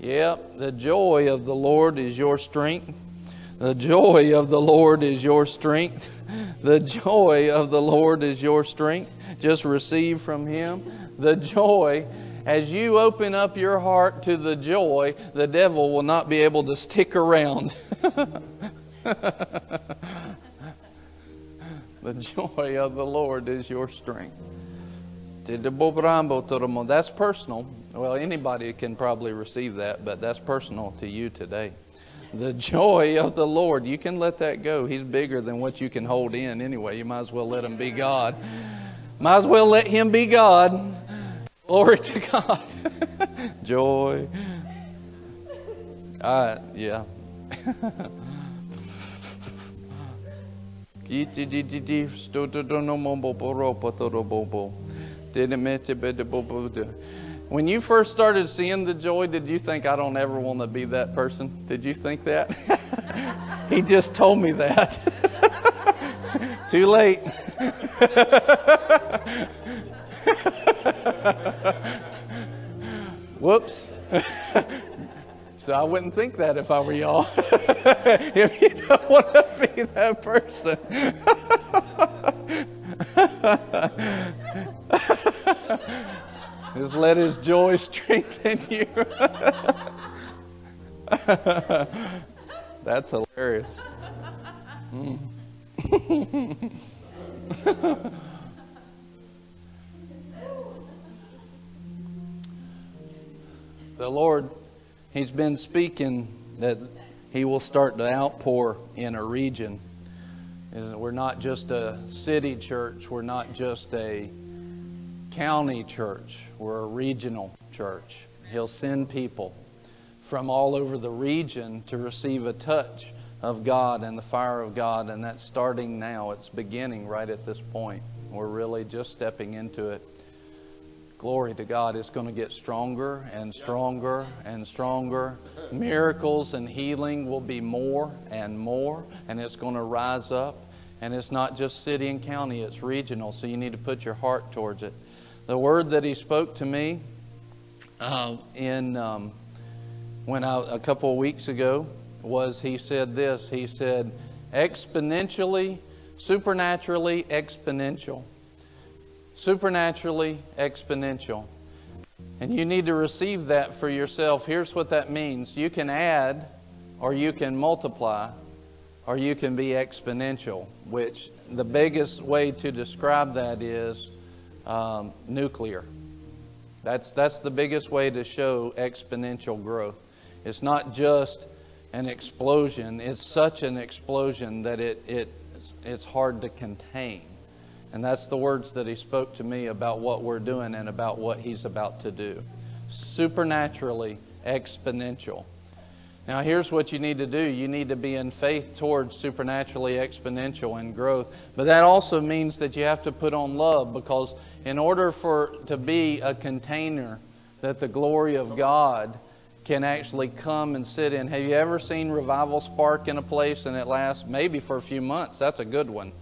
Yep, the joy of the Lord is your strength. The joy of the Lord is your strength. The joy of the Lord is your strength. Just receive from Him. The joy, as you open up your heart to the joy, the devil will not be able to stick around. the joy of the Lord is your strength. That's personal. Well, anybody can probably receive that, but that's personal to you today. The joy of the Lord. You can let that go. He's bigger than what you can hold in anyway. You might as well let him be God. Might as well let him be God. Glory to God. joy. Uh, yeah. When you first started seeing the joy, did you think, I don't ever want to be that person? Did you think that? he just told me that. Too late. Whoops. so I wouldn't think that if I were y'all. if you don't want to be that person. Just let his joy strengthen you. That's hilarious. Mm. the Lord, He's been speaking that He will start to outpour in a region. We're not just a city church, we're not just a county church, we're a regional church. He'll send people from all over the region to receive a touch of God and the fire of God, and that's starting now. It's beginning right at this point. We're really just stepping into it. Glory to God. It's going to get stronger and stronger and stronger. Miracles and healing will be more and more, and it's going to rise up. And it's not just city and county, it's regional, so you need to put your heart towards it. The word that he spoke to me uh, in um, when I, a couple of weeks ago was he said this. He said, exponentially, supernaturally exponential. Supernaturally exponential. And you need to receive that for yourself. Here's what that means you can add, or you can multiply, or you can be exponential, which the biggest way to describe that is um, nuclear. That's, that's the biggest way to show exponential growth. It's not just an explosion, it's such an explosion that it, it, it's hard to contain. And that's the words that he spoke to me about what we're doing and about what he's about to do. Supernaturally exponential. Now, here's what you need to do you need to be in faith towards supernaturally exponential and growth. But that also means that you have to put on love because in order for to be a container that the glory of God can actually come and sit in. Have you ever seen revival spark in a place and it lasts maybe for a few months? That's a good one.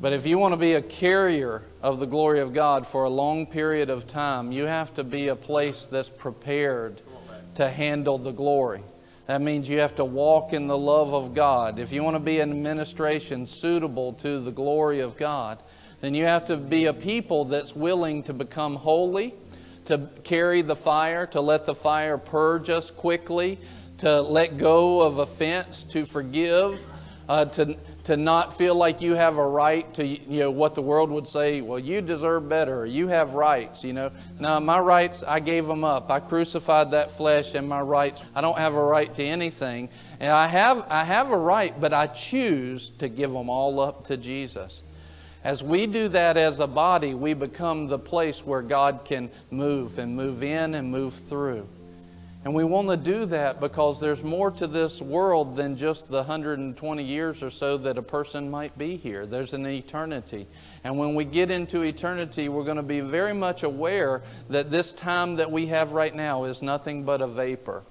But if you want to be a carrier of the glory of God for a long period of time, you have to be a place that's prepared to handle the glory. That means you have to walk in the love of God. If you want to be an administration suitable to the glory of God, then you have to be a people that's willing to become holy, to carry the fire, to let the fire purge us quickly, to let go of offense, to forgive, uh, to, to not feel like you have a right to, you know, what the world would say, well, you deserve better, or you have rights, you know. Now, my rights, I gave them up. I crucified that flesh and my rights. I don't have a right to anything. And I have, I have a right, but I choose to give them all up to Jesus. As we do that as a body, we become the place where God can move and move in and move through. And we want to do that because there's more to this world than just the 120 years or so that a person might be here. There's an eternity. And when we get into eternity, we're going to be very much aware that this time that we have right now is nothing but a vapor.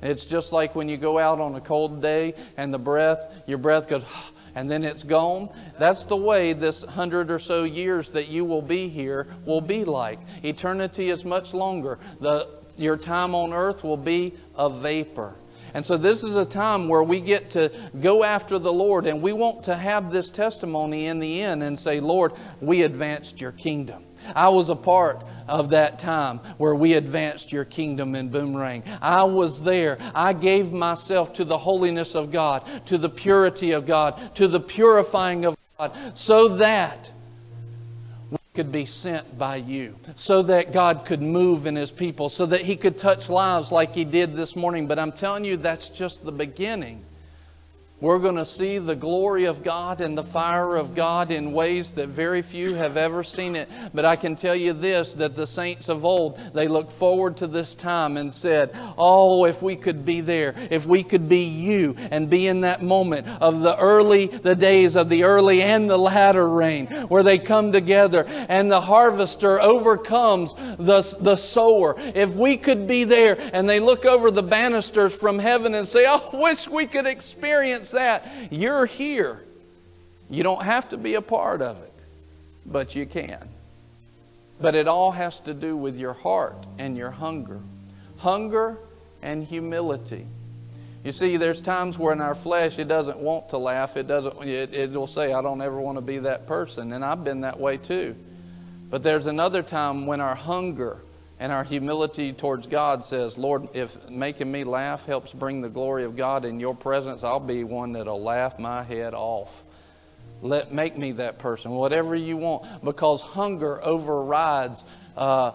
It's just like when you go out on a cold day and the breath, your breath goes, and then it's gone. That's the way this hundred or so years that you will be here will be like. Eternity is much longer. The your time on earth will be a vapor. And so, this is a time where we get to go after the Lord, and we want to have this testimony in the end and say, Lord, we advanced your kingdom. I was a part of that time where we advanced your kingdom in Boomerang. I was there. I gave myself to the holiness of God, to the purity of God, to the purifying of God, so that could be sent by you, so that God could move in His people, so that He could touch lives like He did this morning. But I'm telling you, that's just the beginning. We're going to see the glory of God and the fire of God in ways that very few have ever seen it. But I can tell you this that the saints of old, they looked forward to this time and said, Oh, if we could be there, if we could be you and be in that moment of the early, the days of the early and the latter rain, where they come together and the harvester overcomes the, the sower. If we could be there and they look over the banisters from heaven and say, Oh, wish we could experience that. You're here. You don't have to be a part of it, but you can. But it all has to do with your heart and your hunger. Hunger and humility. You see, there's times where in our flesh it doesn't want to laugh. It doesn't. It, it'll say, "I don't ever want to be that person," and I've been that way too. But there's another time when our hunger and our humility towards God says, Lord, if making me laugh helps bring the glory of God in your presence, I'll be one that'll laugh my head off. Let make me that person, whatever you want, because hunger overrides uh,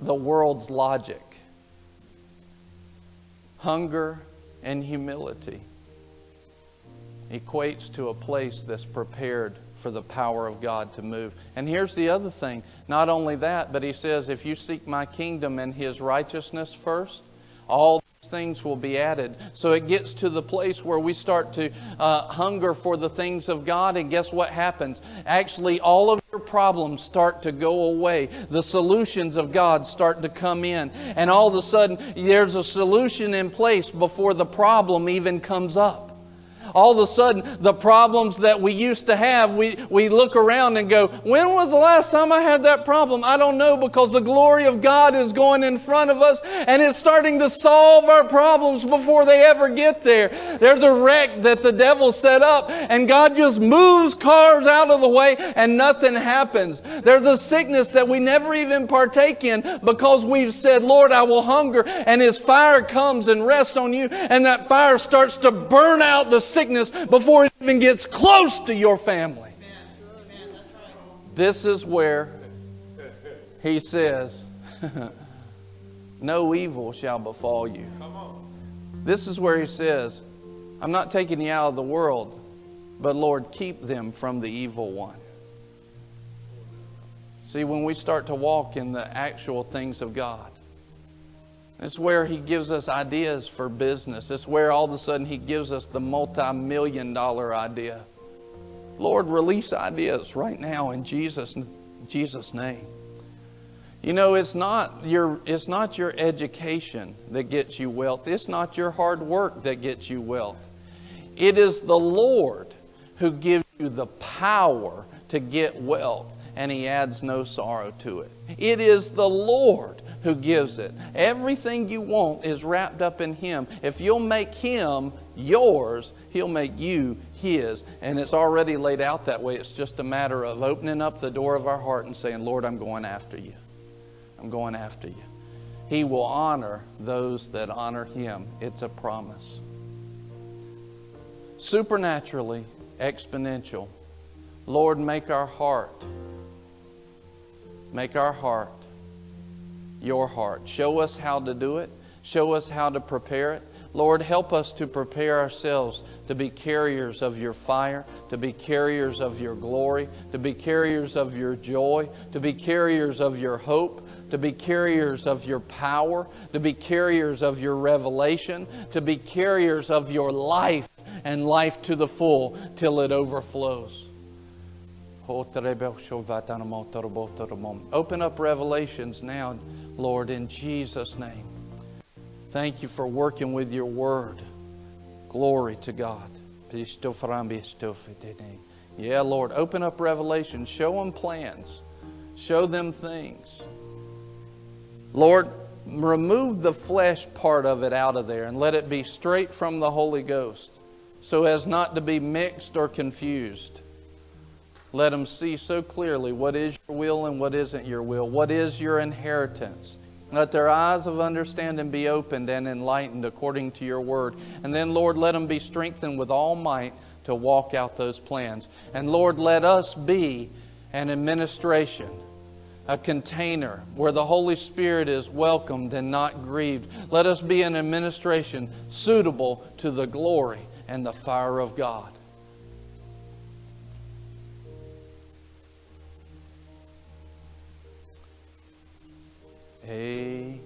the world's logic. Hunger and humility equates to a place that's prepared for the power of God to move. And here's the other thing not only that, but he says, if you seek my kingdom and his righteousness first, all these things will be added. So it gets to the place where we start to uh, hunger for the things of God, and guess what happens? Actually, all of your problems start to go away. The solutions of God start to come in. And all of a sudden, there's a solution in place before the problem even comes up all of a sudden the problems that we used to have, we, we look around and go, When was the last time I had that problem? I don't know because the glory of God is going in front of us and it's starting to solve our problems before they ever get there. There's a wreck that the devil set up and God just moves cars out of the way and nothing happens. There's a sickness that we never even partake in because we've said, Lord, I will hunger and His fire comes and rests on you and that fire starts to burn out the sickness before it even gets close to your family. This is where he says, No evil shall befall you. This is where he says, I'm not taking you out of the world, but Lord, keep them from the evil one. See, when we start to walk in the actual things of God, it's where He gives us ideas for business. It's where all of a sudden He gives us the multi million dollar idea. Lord, release ideas right now in Jesus, Jesus' name. You know, it's not, your, it's not your education that gets you wealth, it's not your hard work that gets you wealth. It is the Lord who gives you the power to get wealth, and He adds no sorrow to it. It is the Lord who gives it. Everything you want is wrapped up in Him. If you'll make Him yours, He'll make you His. And it's already laid out that way. It's just a matter of opening up the door of our heart and saying, Lord, I'm going after you. I'm going after you. He will honor those that honor Him. It's a promise. Supernaturally, exponential. Lord, make our heart, make our heart your heart. Show us how to do it. Show us how to prepare it. Lord, help us to prepare ourselves to be carriers of your fire, to be carriers of your glory, to be carriers of your joy, to be carriers of your hope, to be carriers of your power, to be carriers of your revelation, to be carriers of your life and life to the full till it overflows. Open up Revelations now. Lord, in Jesus' name. Thank you for working with your word. Glory to God. Yeah, Lord, open up revelation. Show them plans. Show them things. Lord, remove the flesh part of it out of there and let it be straight from the Holy Ghost so as not to be mixed or confused. Let them see so clearly what is your will and what isn't your will, what is your inheritance. Let their eyes of understanding be opened and enlightened according to your word. And then, Lord, let them be strengthened with all might to walk out those plans. And Lord, let us be an administration a container where the Holy Spirit is welcomed and not grieved. Let us be an administration suitable to the glory and the fire of God. Amen.